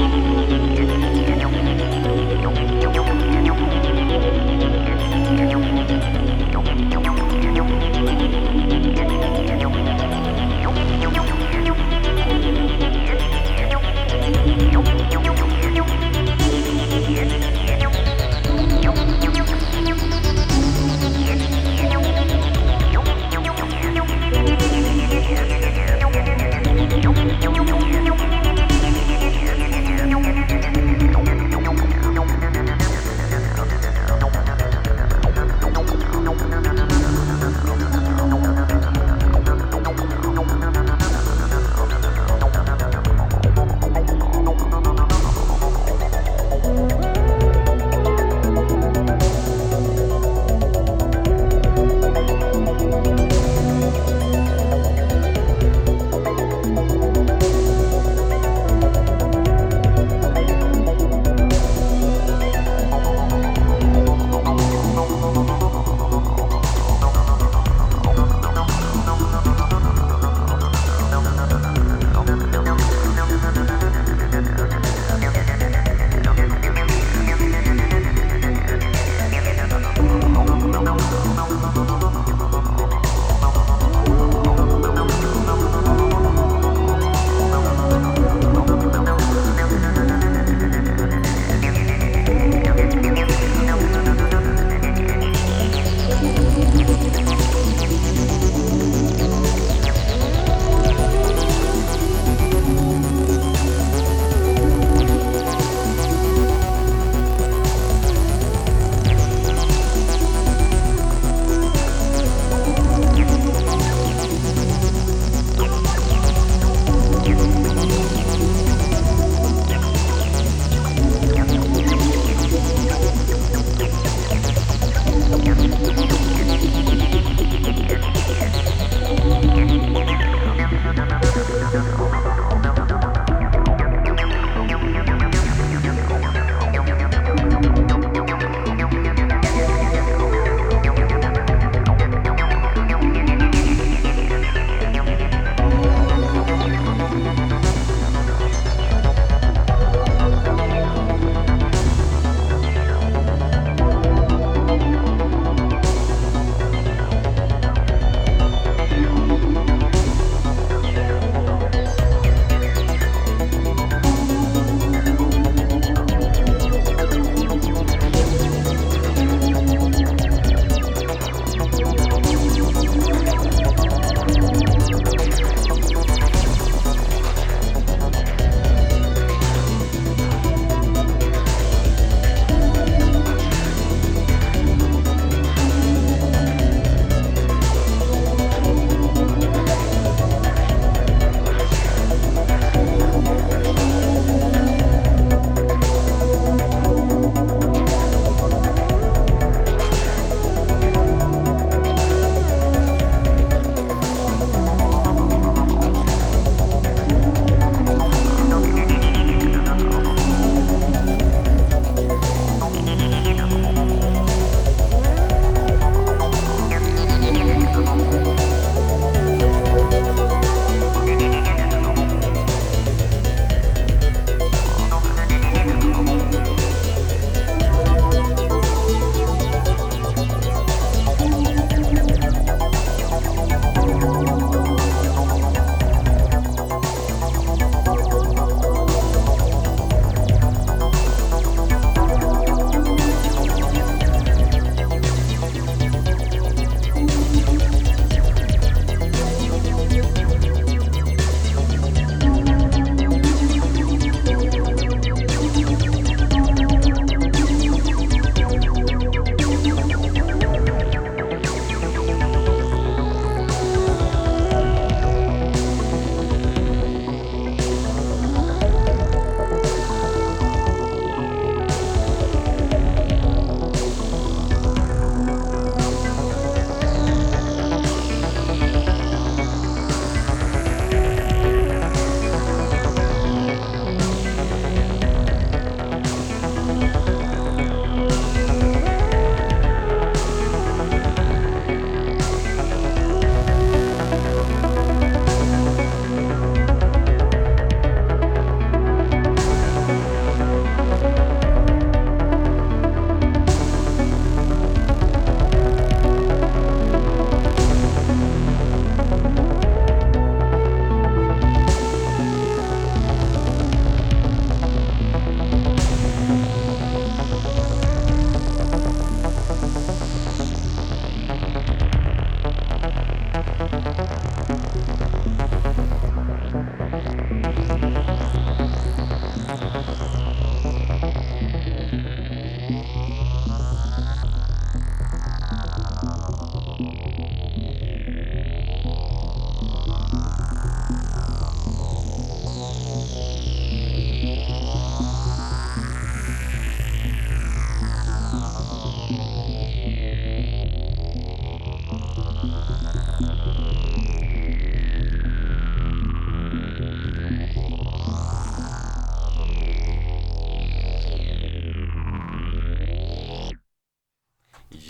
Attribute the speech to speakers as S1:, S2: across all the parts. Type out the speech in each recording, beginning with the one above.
S1: Thank you.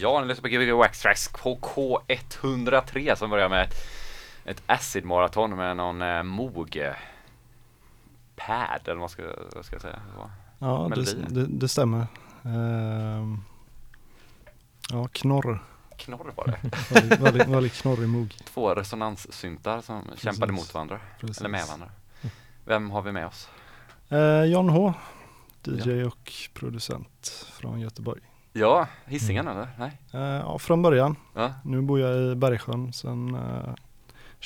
S1: Ja, ni lyssnar på Gbg Wax Tracks KK103 som börjar med ett, ett acid maraton med någon eh, Moog eh, pad eller vad ska, vad ska jag säga? Så.
S2: Ja, det, det, det stämmer. Ehm, ja, knorr.
S1: Knorr var det.
S2: Väldigt, väldigt, väldigt knorrig mog.
S1: Två resonanssyntar som kämpade mot varandra.
S2: Precis.
S1: Eller med varandra. Vem har vi med oss?
S2: Eh, John H. DJ och producent från Göteborg.
S1: Ja, Hisingen eller? Nej?
S2: Eh, ja, från början.
S1: Ja.
S2: Nu bor jag i Bergsjön sedan eh,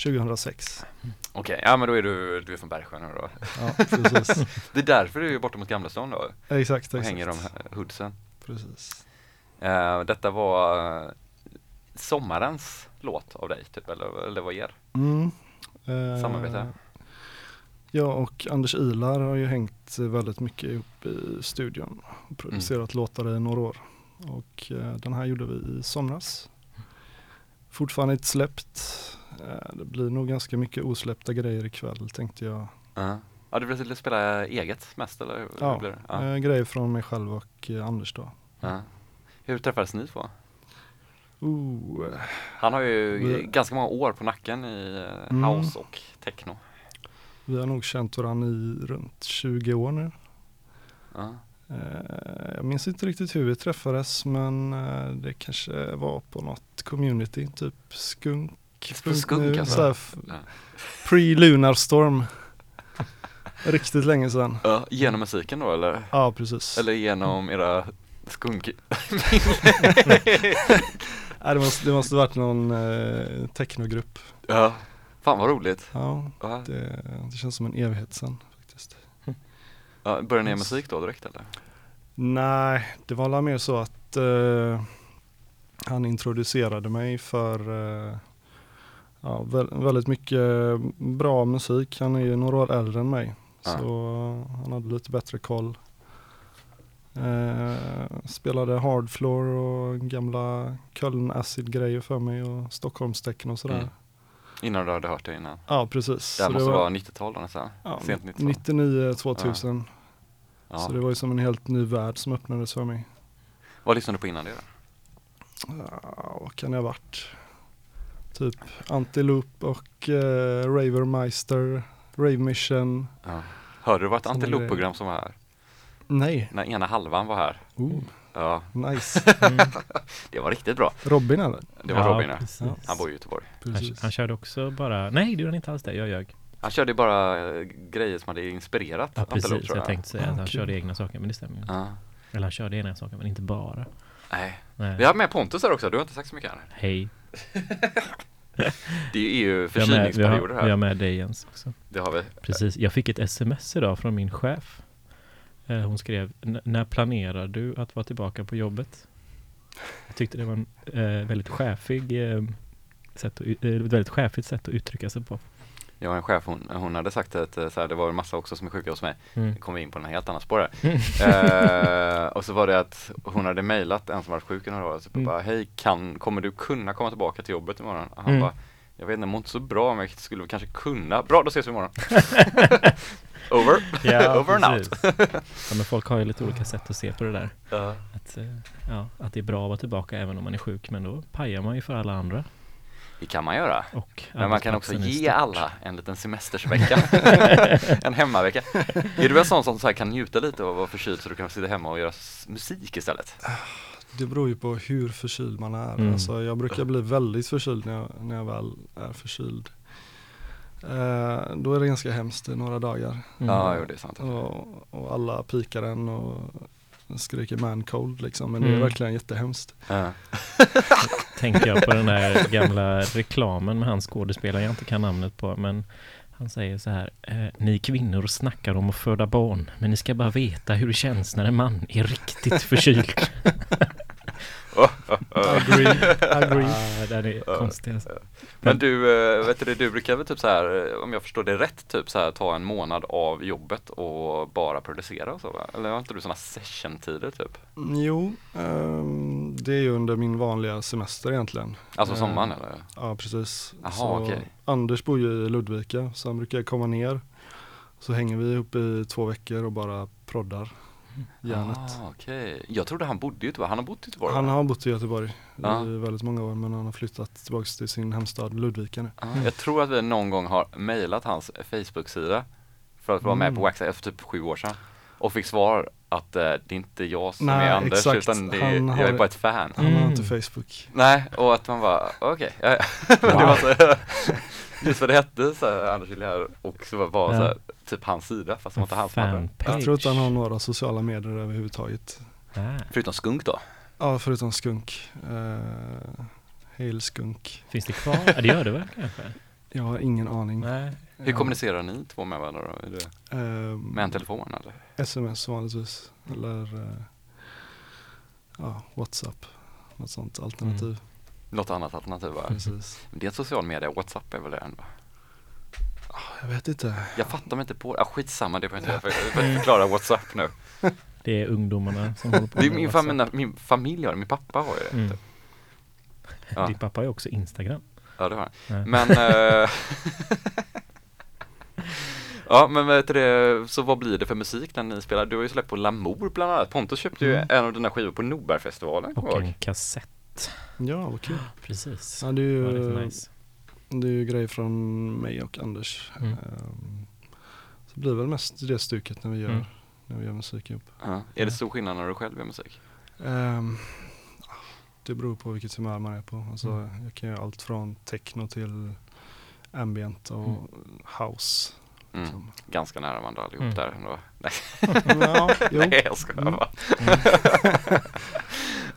S2: 2006.
S1: Okej, ja men då är du, du är från Bergsjön nu då.
S2: Ja, precis.
S1: Det är därför du är borta mot Gamlestan då
S2: exakt,
S1: och
S2: exakt.
S1: hänger de här hoodsen.
S2: Precis.
S1: Eh, detta var eh, sommarens låt av dig typ, eller, eller vad er?
S2: Mm. Eh,
S1: Samarbete?
S2: Jag och Anders Ilar har ju hängt väldigt mycket ihop i studion och producerat låtar i några år. Och eh, den här gjorde vi i somras. Fortfarande inte släppt. Eh, det blir nog ganska mycket osläppta grejer ikväll tänkte jag.
S1: Ja. Ja, du vill spela eget mest eller hur
S2: Ja,
S1: blir det? Ja.
S2: Eh, grejer från mig själv och Anders då.
S1: Ja. Hur träffades ni två?
S2: Eh,
S1: Han har ju
S2: Vi-
S1: ganska många år på nacken i
S2: Mm.
S1: house och techno.
S2: Vi har nog känt varandra i runt 20 år nu.
S1: Ja.
S2: Eh, Jag minns inte riktigt hur vi träffades men eh, det kanske var på något community, typ skunk.
S1: På skunk, alltså? Ja.
S2: Pre-Lunar Storm. Riktigt länge sedan.
S1: Ja, genom musiken då eller?
S2: Ja precis.
S1: Eller genom era skunk...
S2: Nej, det, måste, det måste varit någon eh, technogrupp.
S1: Ja. Fan vad roligt.
S2: Ja, det, det känns som en evighet sedan faktiskt.
S1: Ja, började ni med musik då direkt eller?
S2: Nej, det var mer så att eh, han introducerade mig för eh, ja, vä- väldigt mycket bra musik. Han är ju några år äldre än mig.
S1: Ja.
S2: Så han hade lite bättre koll. Eh, spelade hardfloor och gamla Köln acid grejer för mig och Stockholmstecken och sådär.
S1: Mm. Innan du hade hört det innan?
S2: Ja precis.
S1: Det här måste
S2: var-
S1: vara 90-tal då nästan?
S2: ja,
S1: Sent 90-tal?
S2: 99, 2000.
S1: Ja.
S2: Så det var ju som en helt ny värld som öppnades för mig.
S1: Vad lyssnade du på innan det då?
S2: Ja, vad kan det ha varit? Typ Antiloop och eh, Ravermeister, Rave Mission.
S1: Ja. Hörde du vad ett
S2: Såna
S1: antilopprogram som var här?
S2: Nej,
S1: När ena halvan var här?
S2: oh,
S1: Ja,
S2: nice.
S3: Mm.
S1: det var riktigt bra.
S2: Robin eller?
S1: Det var
S3: ja,
S1: Robin
S3: precis.
S1: Han bor i Göteborg.
S3: Han, han körde också bara, nej det gjorde han inte alls det, jag ljög.
S1: Han körde bara eh, grejer som hade inspirerat
S3: Ja
S1: Antelope,
S3: precis,
S1: tror
S3: jag tänkte säga
S2: Ah,
S3: att han
S2: kul.
S3: körde egna saker, men det stämmer ju.
S1: Ja.
S3: Eller han körde egna saker, men inte bara.
S1: Nej.
S3: Nej.
S1: Vi har med Pontus här också, du har inte sagt så mycket här.
S3: Hej.
S1: Det är ju förkylningsperioder
S3: har, vi har
S1: här.
S3: med dig Jens också.
S1: Det har vi.
S3: Precis, jag fick ett sms idag från min chef. Eh, Hon skrev, "N- när planerar du att vara tillbaka på jobbet? Jag tyckte det var en eh, väldigt chefig eh, sätt att, eh, ett väldigt chefigt sätt att uttrycka sig på.
S1: Har en chef, hon, hon hade sagt att eh, så här, det var en massa också som är sjuka hos mig.
S3: Mm.
S1: Kommer vi in på en helt annan spår här. eh, och så var det att hon hade mejlat en som varit sjuk i några år. Så
S3: Mm.
S1: bara, hej, kan, kommer du kunna komma tillbaka till jobbet imorgon? Och han
S3: Mm.
S1: bara, jag vet inte, jag mår inte så bra men jag skulle kanske kunna. Bra, då ses vi imorgon. Over. Over and out.
S3: ja, men folk har ju lite olika sätt att se på det där.
S1: Ja.
S3: Att, eh, ja, att det är bra att vara tillbaka även om man är sjuk, men då pajar man ju för alla andra.
S1: Det kan man göra.
S3: Och
S1: Men man kan också ge
S3: stort.
S1: alla en liten semestersvecka. en hemmavecka. Är du en sån som så här kan njuta lite av att vara förkyld så du kan sitta hemma och göra musik istället?
S2: Det beror ju på hur förkyld man är.
S3: Mm.
S2: Alltså, jag brukar bli väldigt förkyld när jag, när jag väl är förkyld. Eh, då är det ganska hemskt i några dagar.
S3: Mm.
S1: Ja, jo, det är sant.
S2: Och, och alla pikar en och skriker man cold liksom. Men det är
S3: Mm.
S2: verkligen jättehemskt.
S1: Ja.
S3: tänker jag på den där gamla reklamen med han skådespelaren jag inte kan namnet på men han säger så här eh, Ni kvinnor snackar om att föda barn men ni ska bara veta hur det känns när en man är riktigt förkyld.
S2: Agree, agree.
S3: ah, den är konstig alltså.
S1: Men du, eh, vet du, du brukar väl typ så här, eh, om jag förstår det rätt, typ så här ta en månad av jobbet och bara producera och så va? Eller har inte du sådana session-tider typ?
S2: Mm, Jo, ehm, det är ju under min vanliga semester egentligen.
S1: Alltså
S2: Eh,
S1: sommaren eller?
S2: Ja, precis.
S1: Jaha,
S2: så
S1: okej.
S2: Anders bor ju i Ludvika, så han brukar komma ner. Så hänger vi ihop i två veckor och bara proddar. Järnet.
S1: Ah, Okej, jag trodde han bodde i Göteborg. Han har bott i Göteborg?
S2: Han har bott i Göteborg
S1: Ja.
S2: i väldigt många år men han har flyttat tillbaka till sin hemstad Ludvika nu.
S1: Ja, jag tror att vi någon gång har mejlat hans Facebook-sida för att vara med
S2: Mm.
S1: på Waxa för typ sju år sedan. Och fick svar att eh, det är inte jag som
S2: Nej,
S1: är Anders
S2: exakt.
S1: utan det,
S2: Han
S1: jag är
S2: har-
S1: bara ett fan.
S2: Han har
S3: Mm.
S2: inte Facebook.
S1: Nej, och att man bara, okej. ja, ja. Men det var så, just vad det hette så här, Anders Hillier och så var var så här, typ hans sida fast det var inte hans.
S3: Fanpage.
S2: Jag tror inte han har några sociala medier överhuvudtaget.
S3: Ah.
S1: Förutom skunk då?
S2: Ja, förutom skunk. Uh, Hail skunk.
S3: Finns det kvar? Ja, det gör det väl kanske?
S2: Jag har ingen aning.
S3: Nej.
S1: Hur kommunicerar ni två med varandra då? Är det
S2: Ehm,
S1: med en telefon eller?
S2: Sms vanligtvis. Eller eh, ja, Whatsapp. Något sånt alternativ.
S3: Mm.
S1: Något annat alternativ va?
S2: Precis.
S1: Det är en social media, Whatsapp är väl det ändå?
S2: Jag vet inte.
S1: Jag fattar mig inte på, ah, skitsamma det behöver jag inte får förklara Whatsapp nu.
S3: Det är ungdomarna som håller på
S1: Det är
S3: med
S1: min, familj, min familj har det, min pappa har ju det.
S3: Mm.
S1: typ. Ja.
S3: Din pappa har ju också Instagram.
S1: Ja det har han.
S3: Nej.
S1: Men eh, Ja men vet du det, så vad blir det för musik när ni spelar? Du har ju släppt på Lamour bland annat. Pontus köpte ju
S2: Mm.
S1: en av dina skivor på Norbergfestivalen.
S3: Och en kassett.
S2: Ja, vad kul.
S3: Precis.
S2: Ja, det är
S3: Det var
S2: ju,
S3: lite nice.
S2: Det är ju grejer från mig och Anders.
S3: Mm.
S2: Ehm, så det blir väl mest det stuket när vi gör,
S3: Mm.
S2: när vi gör musik ihop.
S1: Ja. Är det stor skillnad när du själv gör musik?
S2: Ehm, det beror på vilket humör man är på. Alltså,
S3: Mm.
S2: Jag kan göra allt från techno till ambient och
S3: Mm.
S2: house.
S1: Mm. Ganska nära varandra allihop
S3: Mm.
S1: där ändå. Nej,
S2: ja, jo,
S1: Nej jag skojar
S2: Mm.
S1: bara.
S3: Mm.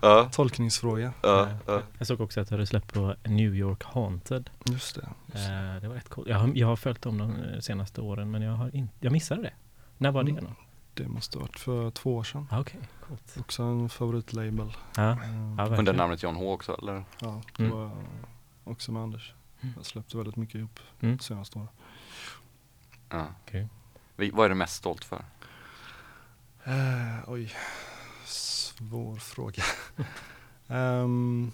S1: Ja,
S2: tolkningsfråga.
S1: ja, ja.
S3: Jag såg också att du hade släppt på New York Haunted.
S2: Just det. Just det.
S3: Eh, det var rätt coolt. Jag har, jag har följt dem de eh, senaste åren men jag, har in, jag missade det. När var det
S2: Mm.
S3: då?
S2: Det måste ha varit för två år sedan.
S3: Ah, Okej, coolt.
S2: Också en favoritlabel.
S3: Ja,
S2: Ehm,
S3: ja
S1: Under namnet John H också eller?
S2: Ja, det
S3: Mm.
S2: var också med Anders.
S3: Mm.
S2: Jag släppte väldigt mycket ihop
S3: Mm.
S2: senaste åren.
S1: Ja. Vi- Vad är du mest stolt för?
S2: Eh, oj, svår fråga. Ehm,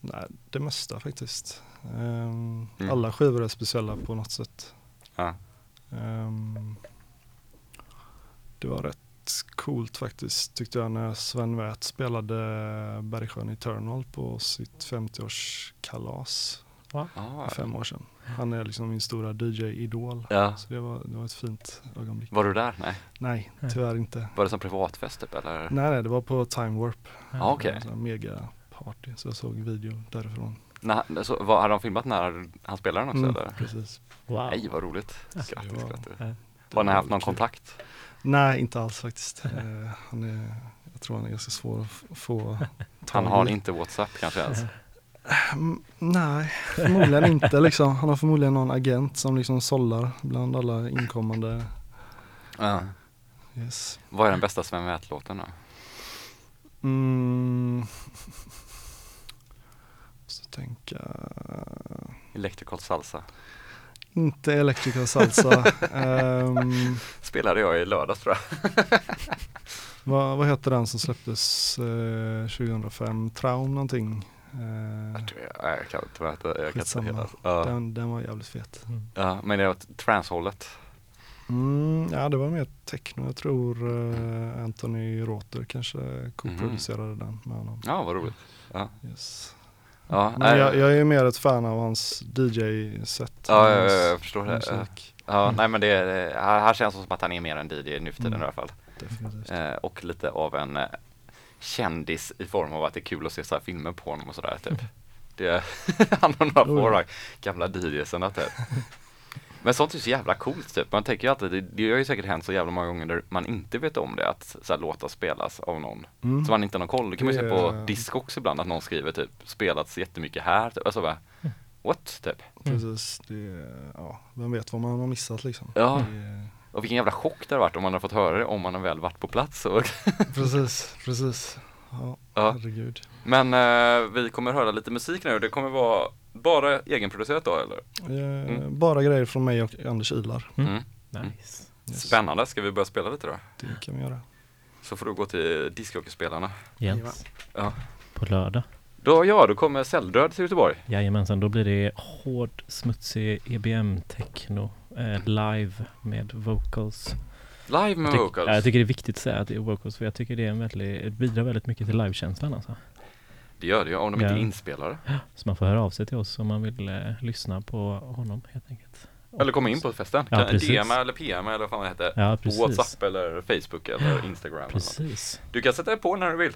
S2: nej, det mesta faktiskt. Ehm,
S1: Mm.
S2: Alla skivor är speciella på något sätt.
S1: Ja.
S2: Ehm, det var rätt coolt faktiskt tyckte jag när Sven Väth spelade Bergsjön Eternal på sitt 50-årskalas
S1: Ah,
S2: för fem år sedan. Han är liksom min stora DJ-idol.
S1: ja.
S2: Så det var, det var ett fint ögonblick.
S1: Var du där? Nej.
S2: Nej, tyvärr inte.
S1: Var det som privatfest typ eller?
S2: Nej, nej, det var på Time Warp.
S1: Ja, okej.
S2: Det var en mega party, så jag såg video därifrån.
S1: Så, hade de filmat när han spelade den också
S2: Mm,
S1: eller?
S2: precis.
S3: Wow.
S1: Nej vad roligt. Grattis, grattis.
S3: Ja.
S2: Det
S1: Har ni haft någon
S2: kul.
S1: kontakt?
S2: Nej, inte alls faktiskt. Eh, han är, jag tror han är ganska svår att få
S1: Han
S2: tag
S1: har
S2: i.
S1: inte Whatsapp kanske ens?
S2: Mm, Nej, förmodligen inte liksom. Han har förmodligen någon agent som liksom sållar bland alla inkommande.
S1: Ja.
S2: Yes.
S1: Vad är den bästa Sven Väth-låten då?
S2: Mm. Måste tänka.
S1: Electrical Salsa.
S2: Inte Electrical Salsa. Ehm,
S1: Spelade jag i lördags tror jag.
S2: vad, vad heter den som släpptes eh, 2005? Traum någonting. Eh,
S1: Jag, tror jag, nej, jag kan inte veta. Jag kan inte
S2: Skitsamma.
S1: hela. Ja.
S2: den, den var jävligt fet.
S3: Mm.
S1: ja, men det var transhållet.
S2: Mm, ja, det var mer techno. Jag tror eh, Anthony Roter kanske co-producerade den med honom.
S1: Ja, vad roligt.
S2: Yes.
S1: Ja,
S2: Men jag, jag är mer ett fan av hans DJ-set.
S1: Ja, ja, ja, jag förstår det.
S2: musik.
S1: ja, nej men det, det här, här känns det som att han är mer en DJ nu för tiden
S2: Mm.
S1: i alla fall.
S2: Definitivt.
S1: Eh, och lite av en eh, kändis i form av att det är kul att se så här filmer på honom och sådär typ. Det, han har några
S2: ja.
S1: de gamla DJsarna typ. Men sånt är så jävla coolt typ. Man tänker ju alltid, det, det har ju säkert hänt så jävla många gånger där man inte vet om det, att så här, låtar spelas av någon.
S2: Mm.
S1: Så man inte har någon koll. Det kan man ju se på
S2: Det-
S1: Discogs ibland, att någon skriver typ spelats jättemycket här, typ. Alltså bara, what? Typ.
S2: Precis. Det, ja, vem vet vad man har missat liksom.
S1: Ja.
S2: Det,
S1: Och vilken jävla chock det har varit om man har fått höra det, om man har väl varit på plats. Och,
S2: precis, precis. Ja,
S1: ja.
S2: herregud.
S1: Men eh, vi kommer höra lite musik nu, det kommer vara bara egenproducerat då eller?
S2: Eh,
S1: Mm.
S2: Bara grejer från mig och Anders Ilar.
S3: Mm.
S1: Mm.
S3: Nice.
S2: Yes.
S1: Spännande, ska vi börja spela lite då?
S2: Det kan vi göra.
S1: Så får du gå till discjockeyspelarna.
S3: Yes.
S1: Ja.
S3: På lördag.
S1: Då, ja, då kommer Celldöd till Göteborg.
S3: Jajamensan, då blir det hård, smutsig EBM-techno live med vocals.
S1: Live med
S3: Tyck,
S1: vocals.
S3: ja, jag tycker det är viktigt att säga att det är vocals för jag tycker det är en väldigt, det bidrar väldigt mycket till livekänslan alltså.
S1: Det gör det ju, om de inte
S3: Ja.
S1: är inspelade.
S3: Så man får höra av sig till oss om man vill eh, lyssna på honom helt enkelt.
S1: Eller komma in på festen.
S3: Ja.
S1: DM eller PM eller vad fan det heter.
S3: Ja,
S1: På. Whatsapp eller Facebook eller Instagram. Eller.
S3: Precis.
S1: Du kan sätta på när du vill.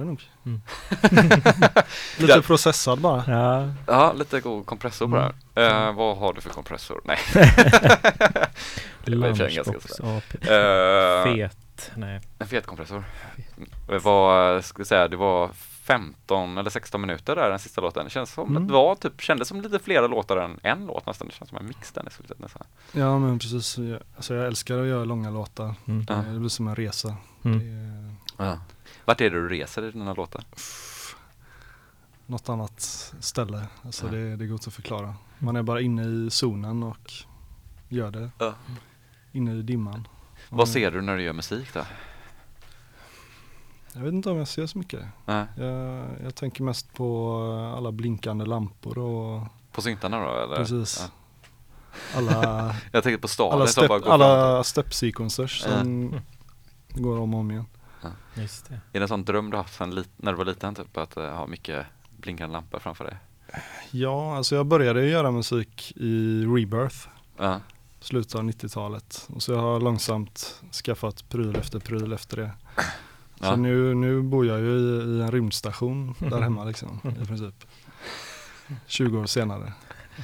S1: Det
S2: nog.
S3: Mm.
S2: Lite
S1: Ja.
S2: processad bara.
S3: Ja,
S1: Ja, lite god kompressor på
S3: Mm.
S1: den. Eh, vad har du för kompressor? Nej. det var sig ganska sådär. Eh,
S3: Fet. Nej.
S1: En fet kompressor. Det var, ska jag säga, det var 15 eller 16 minuter där den sista låten. Det känns som,
S2: Mm.
S1: det var typ, kändes som lite flera låtar än en låt nästan. Det känns som en mix den i slutet nästan.
S2: Ja men precis. Jag, alltså jag älskar att göra långa låtar.
S3: Mm.
S2: Det blir som en resa.
S3: Mm.
S2: Det är
S1: Ja. Vart är det du reser i dina låtar?
S2: något annat ställe. Alltså
S1: Ja.
S2: det, det går inte att förklara. Man är bara inne i zonen och gör det.
S1: Ja.
S2: Inne i dimman.
S1: Vad
S2: Och
S1: ser du när du gör musik då?
S2: Jag vet inte om jag ser så mycket.
S1: Nej.
S2: Jag, jag tänker mest på alla blinkande lampor och
S1: På syntarna då eller?
S2: precis.
S1: Ja.
S2: Alla,
S1: Jag tänkte på staden
S2: alla, step, alla step-sequencers som
S3: Ja.
S2: går om och om igen.
S3: Just det.
S1: Är det en sån dröm du haft sen när du var liten typ? Att eh, ha mycket blinkande lampor framför dig?
S2: Ja, alltså jag började göra musik i Rebirth,
S1: Ja.
S2: slutet av 90-talet. Och så jag har långsamt skaffat pryl efter pryl efter det. Så
S1: Ja.
S2: nu, nu bor jag ju i, i en rymdstation där hemma liksom, i princip. 20 år senare.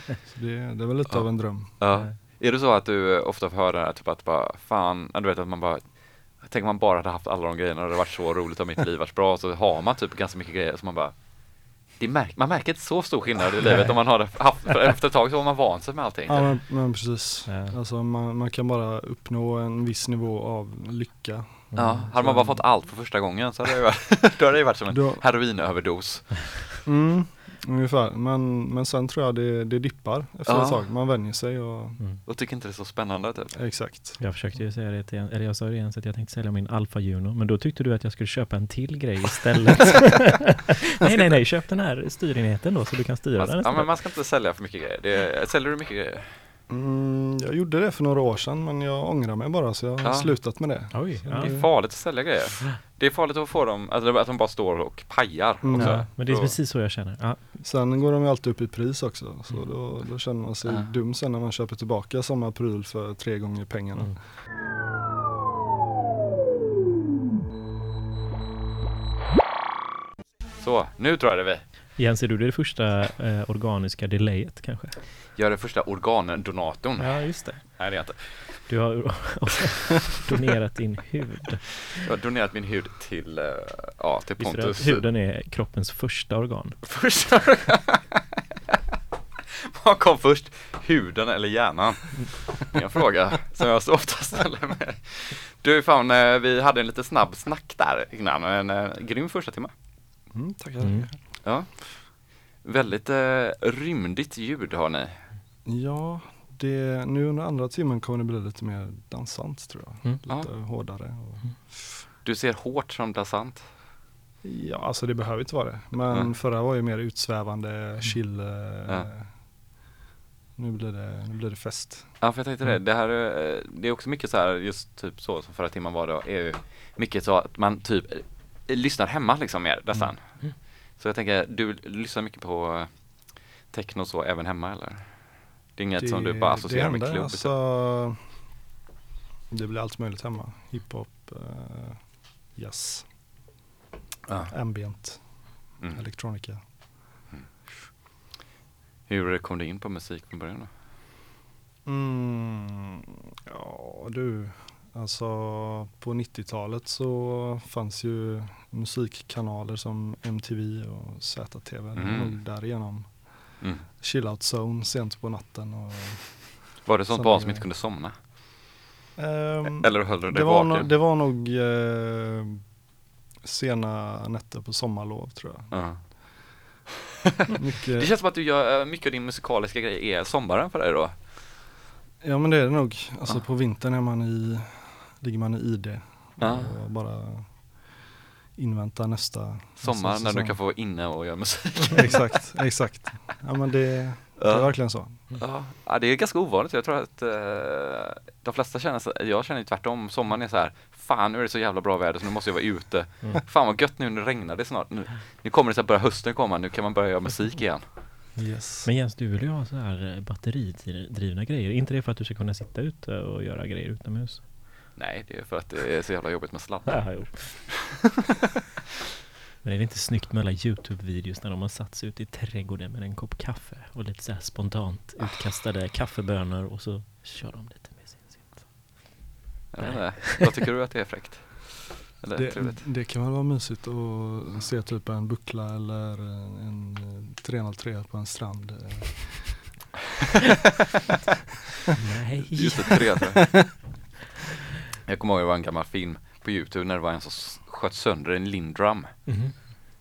S2: Så det, det är väl lite
S1: Ja.
S2: av en dröm.
S1: ja. Är det så att du ofta får höra typ att bara fan, ja, du vet att man bara Tänk om man bara hade haft alla de grejerna och det varit så roligt om mitt liv varit bra så har man typ ganska mycket grejer som man bara det märk, Man märker inte så stor skillnad i livet om man har haft, för efter ett tag så har man vant sig med allting.
S2: Ja men, men precis.
S3: Ja.
S2: Alltså man, man kan bara uppnå en viss nivå av lycka.
S1: Ja, hade man bara fått allt för första gången så hade det ju varit, då hade det varit som en
S2: Då,
S1: heroinöverdos.
S2: mm, ungefär. Men, men sen tror jag det, det dippar efter
S1: Ja.
S2: ett tag. Man vänjer sig och
S3: Mm.
S1: Och tycker inte det är så spännande typ.
S2: exakt.
S3: Jag försökte ju säga det till en, eller jag sa det igen så att jag tänkte sälja min Alfa Juno, men då tyckte du att jag skulle köpa en till grej istället. nej, nej, nej, köp den här styrenheten då så du kan styra
S1: Man,
S3: den
S1: ja men man ska inte sälja för mycket grejer. Det, säljer du mycket grejer?
S2: Mm, jag gjorde det för några år sedan men jag ångrar mig bara så jag har
S1: Ja.
S2: slutat med det.
S3: Oj, ja.
S1: Det är farligt att sälja grejer. Det är farligt att få dem, alltså att de bara står och pajar
S2: Mm.
S3: ja, men det är precis så jag känner. Ja,
S2: Sen går de ju alltid upp i pris också så då, då känner man sig
S1: Ja.
S2: dum sen när man köper tillbaka samma pryl för tre gånger pengarna.
S3: mm.
S1: Så, nu tror jag det är vi.
S3: Jens, är du det första eh, organiska delayet kanske?
S1: Gör det första organdonatorn.
S3: Ja, just det.
S1: Nej det är jag inte.
S3: Du har donerat din hud.
S1: Jag har donerat min hud till, eh, ja, till
S3: Visste du
S1: Pontus.
S3: att huden är kroppens första organ?
S1: Första Vad kom först? Huden eller hjärnan? Det är en fråga som jag så ofta ställer mig. Du fan, eh, vi hade en lite snabb snack där innan. En eh, grym första timme.
S2: Mm, tackar.
S3: Mm.
S1: Ja. Väldigt eh, rymdigt ljud har ni.
S2: Ja, det, nu under andra timmen kommer det bli lite mer dansant tror jag.
S3: Mm.
S2: Lite hårdare. Och,
S1: Du ser hårt som dansant.
S2: ja, alltså det behöver inte vara det. Men
S1: Mm.
S2: förra var ju mer utsvävande, chill. eh,
S1: Ja.
S2: Nu, blir det, nu blir det fest.
S1: Ja, för jag tänkte det. Det här eh, det är också mycket så här, just typ så som förra timmen var då, är ju mycket så att man typ eh, lyssnar hemma liksom mer nästan.
S3: Mm.
S1: Så jag tänker, du lyssnar mycket på eh, techno så även hemma eller? Det är inget som du bara associerar med
S2: det
S1: klubb?
S2: alltså, Det blir allt möjligt hemma. Hiphop, uh, jazz,
S1: Ja.
S2: ambient,
S1: Mm.
S2: elektronika.
S1: Hur kom du in på musik från början då?
S2: Mm, ja du, alltså på 90-talet så fanns ju musikkanaler som MTV och ZTV.
S1: Mm.
S2: därigenom.
S1: Mm.
S2: Chillout zone sent på natten. Och,
S1: Var det sånt barn som inte kunde somna?
S2: Ehm,
S1: Eller höll du dig
S2: det, var
S1: vaken?
S2: no, det var nog eh, sena nätter på sommarlov tror jag.
S1: Ja.
S2: Mycket,
S1: Det känns som att du gör eh, mycket av din musikaliska grej är sommaren för dig då?
S2: Ja men det är det nog. Alltså
S1: Ja.
S2: på vintern är man i, ligger man i ID
S1: Ja.
S2: och bara inväntar nästa
S1: Sommar
S2: nästa
S1: när du kan få vara inne och göra musik?
S2: Exakt, exakt. Ja men det, det är verkligen så.
S1: Ja, ja, det är ganska ovanligt. Jag tror att eh, de flesta känner så, jag känner tvärtom. Sommaren är så här, fan nu är det så jävla bra väder så nu måste jag vara ute.
S3: Mm.
S1: Fan vad gött nu, nu regnar det snart. Nu, nu kommer det så här, börjar hösten komma, nu kan man börja göra musik igen.
S2: Yes.
S3: Men Jens, du vill ju ha så här eh, batteridrivna grejer. Inte det för att du ska kunna sitta ute och göra grejer utomhus?
S1: Nej, det är för att det är så jävla jobbigt med sladdar.
S3: Ja, jo. Men är det inte snyggt med alla Youtube-videos när de har satt sig ute i trädgården med en kopp kaffe och lite så här spontant utkastade kaffebönor och så kör de lite med sin synt.
S1: Jag vet inte. Vad tycker du att det är fräckt? Eller
S2: Det,
S1: trevligt?
S2: det kan väl vara mysigt att se typ en buckla eller en, en 303 på en strand.
S3: Nej.
S1: Just det, tre tror jag. Kommer ihåg det var en gammal film på Youtube när det var en som sköt sönder en lindrum.
S3: Mhm.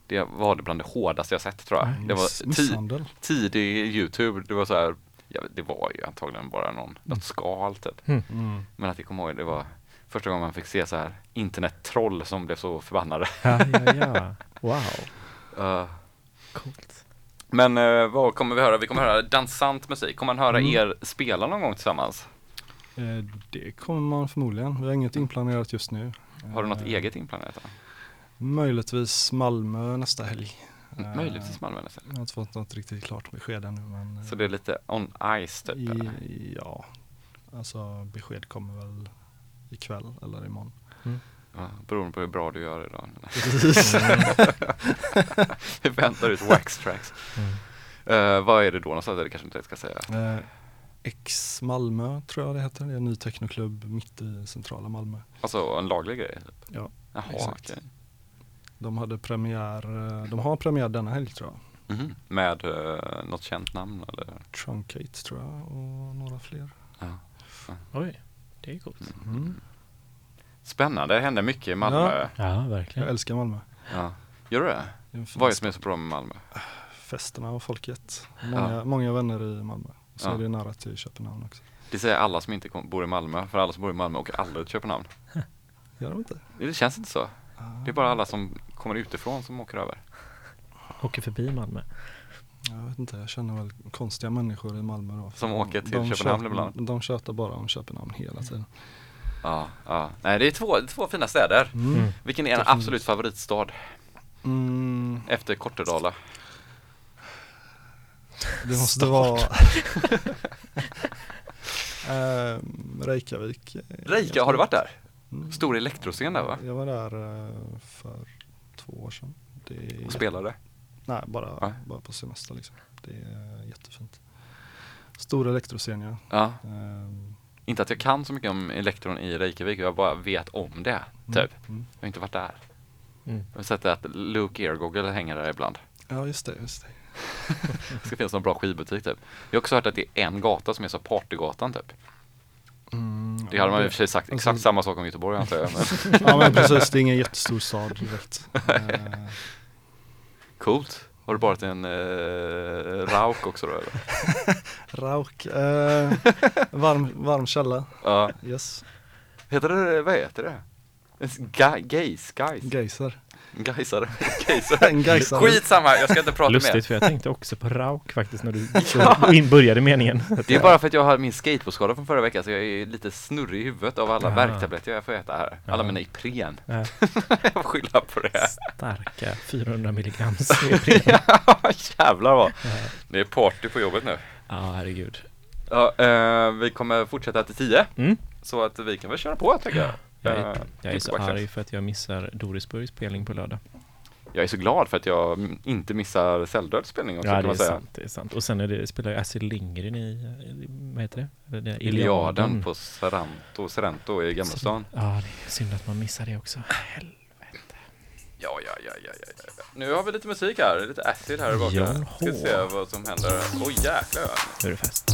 S1: Det var det bland det hårdaste jag sett tror jag. Det var ti-
S2: Misshandel.
S1: tidig Youtube, det var så här, ja, det var ju antagligen bara någon, något skal typ.
S2: Mm.
S1: Men att jag kommer ihåg det var första gången man fick se så här internettroll som blev så förbannade.
S3: Ja, ja, ja. Wow.
S1: Uh,
S3: Coolt.
S1: men uh, vad kommer vi höra? Vi kommer höra dansant musik. Kommer man höra
S2: Mm.
S1: er spela någon gång tillsammans?
S2: Eh, Det kommer man förmodligen. Vi har inget inplanerat just nu.
S1: Har du något
S2: Eh,
S1: eget inplanerat? då?
S2: Möjligtvis Malmö nästa helg. Eh,
S1: Möjligtvis Malmö nästa.
S2: Jag har inte fått något riktigt klart besked ännu men
S1: Så det är lite on ice typ? eller?
S2: i, ja, alltså besked kommer väl ikväll eller imorgon.
S1: Ja, beroende på hur bra du gör idag.
S2: Precis.
S1: Vi väntar ut wax tracks.
S3: Mm.
S1: Uh, vad är det då någonstans? Det kanske inte jag ska säga.
S2: Eh, X Malmö tror jag det heter. Det är en ny technoklubb mitt i centrala Malmö.
S1: Alltså en laglig grej? Typ.
S2: Ja,
S1: Jaha,
S2: exakt.
S1: okej.
S2: De hade premiär, eh, de har premiär denna helg tror jag.
S1: Mhm. Med uh, något känt namn eller?
S2: Truncate tror jag och några fler.
S1: Ja.
S3: Oj, det är coolt.
S2: Mm.
S1: Spännande, det händer mycket i Malmö.
S3: Ja,
S2: Jag
S3: verkligen.
S2: älskar Malmö.
S1: Ja. Gör du det?
S2: Det
S1: Vad är det som är så bra med Malmö?
S2: festerna och folket. Många, många vänner i Malmö. Och så
S1: Ja.
S2: är det nära till Köpenhamn också.
S1: Det säger alla som inte bor i Malmö, för alla som bor i Malmö åker aldrig till Köpenhamn.
S2: Gör de inte?
S1: Det känns inte så. Det är bara alla som kommer utifrån som åker över.
S3: Åker förbi Malmö.
S2: Jag vet inte, jag känner väl konstiga människor i Malmö då.
S1: Som
S2: De-
S1: åker till
S2: de
S1: Köpenhamn ibland.
S2: De tjötar bara om Köpenhamn hela tiden.
S1: Ja, ja. Nej, det är två, två fina städer.
S3: Mm.
S1: Vilken är en absolut favoritstad
S2: Mm,
S1: efter Kortedala?
S2: Det måste vara Ehm, Reykjavik.
S1: Reika, har du varit där?
S2: Mm.
S1: Stor elektroscen där va?
S2: Jag var där eh, för två år sedan. Det är
S1: Och spelade?
S2: Nej, bara,
S1: Nej.
S2: bara på semester liksom. Det är jättefint. Stor elektroscen ja.
S1: Ja.
S2: Ehm,
S1: Inte att jag kan så mycket om elektron i Reykjavik, jag bara vet om det, typ.
S2: mm.
S1: Jag har inte varit där.
S3: Mm.
S1: Jag har sett att Luke Eargoggle hänger där ibland.
S2: Ja, just det. Just det.
S1: Det ska finnas någon bra skivbutik typ. Jag har också hört att det är en gata som är så partygatan typ.
S2: Mm,
S1: Det hade man i och för sig sagt
S2: alltså-
S1: exakt samma sak om Göteborg antar jag. Men
S2: Ja, men precis. Det är ingen jättestor stad direkt.
S1: Coolt. Har du bara till en eh, Rauk också då eller?
S2: Rauk. Eh, varm, varm källa.
S1: Ja.
S2: Yes.
S1: Heter det, vad heter det? Ga- Gays, guys,
S2: Geyser.
S1: Gaysare.
S2: En geysare.
S1: Skitsamma, jag ska inte prata
S3: Lustigt
S1: mer.
S3: för jag tänkte också på Rauk faktiskt när du in började meningen.
S1: Det är bara för att jag har min skateboardskada från förra veckan så jag är lite snurrig i huvudet av alla
S3: Ja.
S1: värktabletter jag får äta här. Alla
S3: Ja.
S1: mina Ipren.
S3: Ja.
S1: jag får skylla på det.
S3: Starka 400 milligram
S1: Ja, jävlar vad. Det är party på jobbet nu.
S3: Ja, herregud.
S1: Ja, eh, vi kommer fortsätta till 10.
S3: Mm.
S1: Så att vi kan väl köra på tycker jag.
S3: Jag är, jag är så arg för att jag missar Dorisburgs spelning på lördag.
S1: Jag är så glad för att jag inte missar Celldöds spelning också
S3: Ja,
S1: kan man säga.
S3: sant. Det är sant. Och sen är det, spelar ju Astrid Lindgren i, vad heter det? Det?
S1: Iliaden på Saranto, Sorrento i Gamla stan.
S3: Ja, det är synd att man missar det också. Helvete.
S1: Ja, ja, ja, ja, ja, ja. Nu har vi lite musik här, lite acid här i bakgrunden. Ska se vad som händer. Oj jäklar.
S3: Nu är det fest.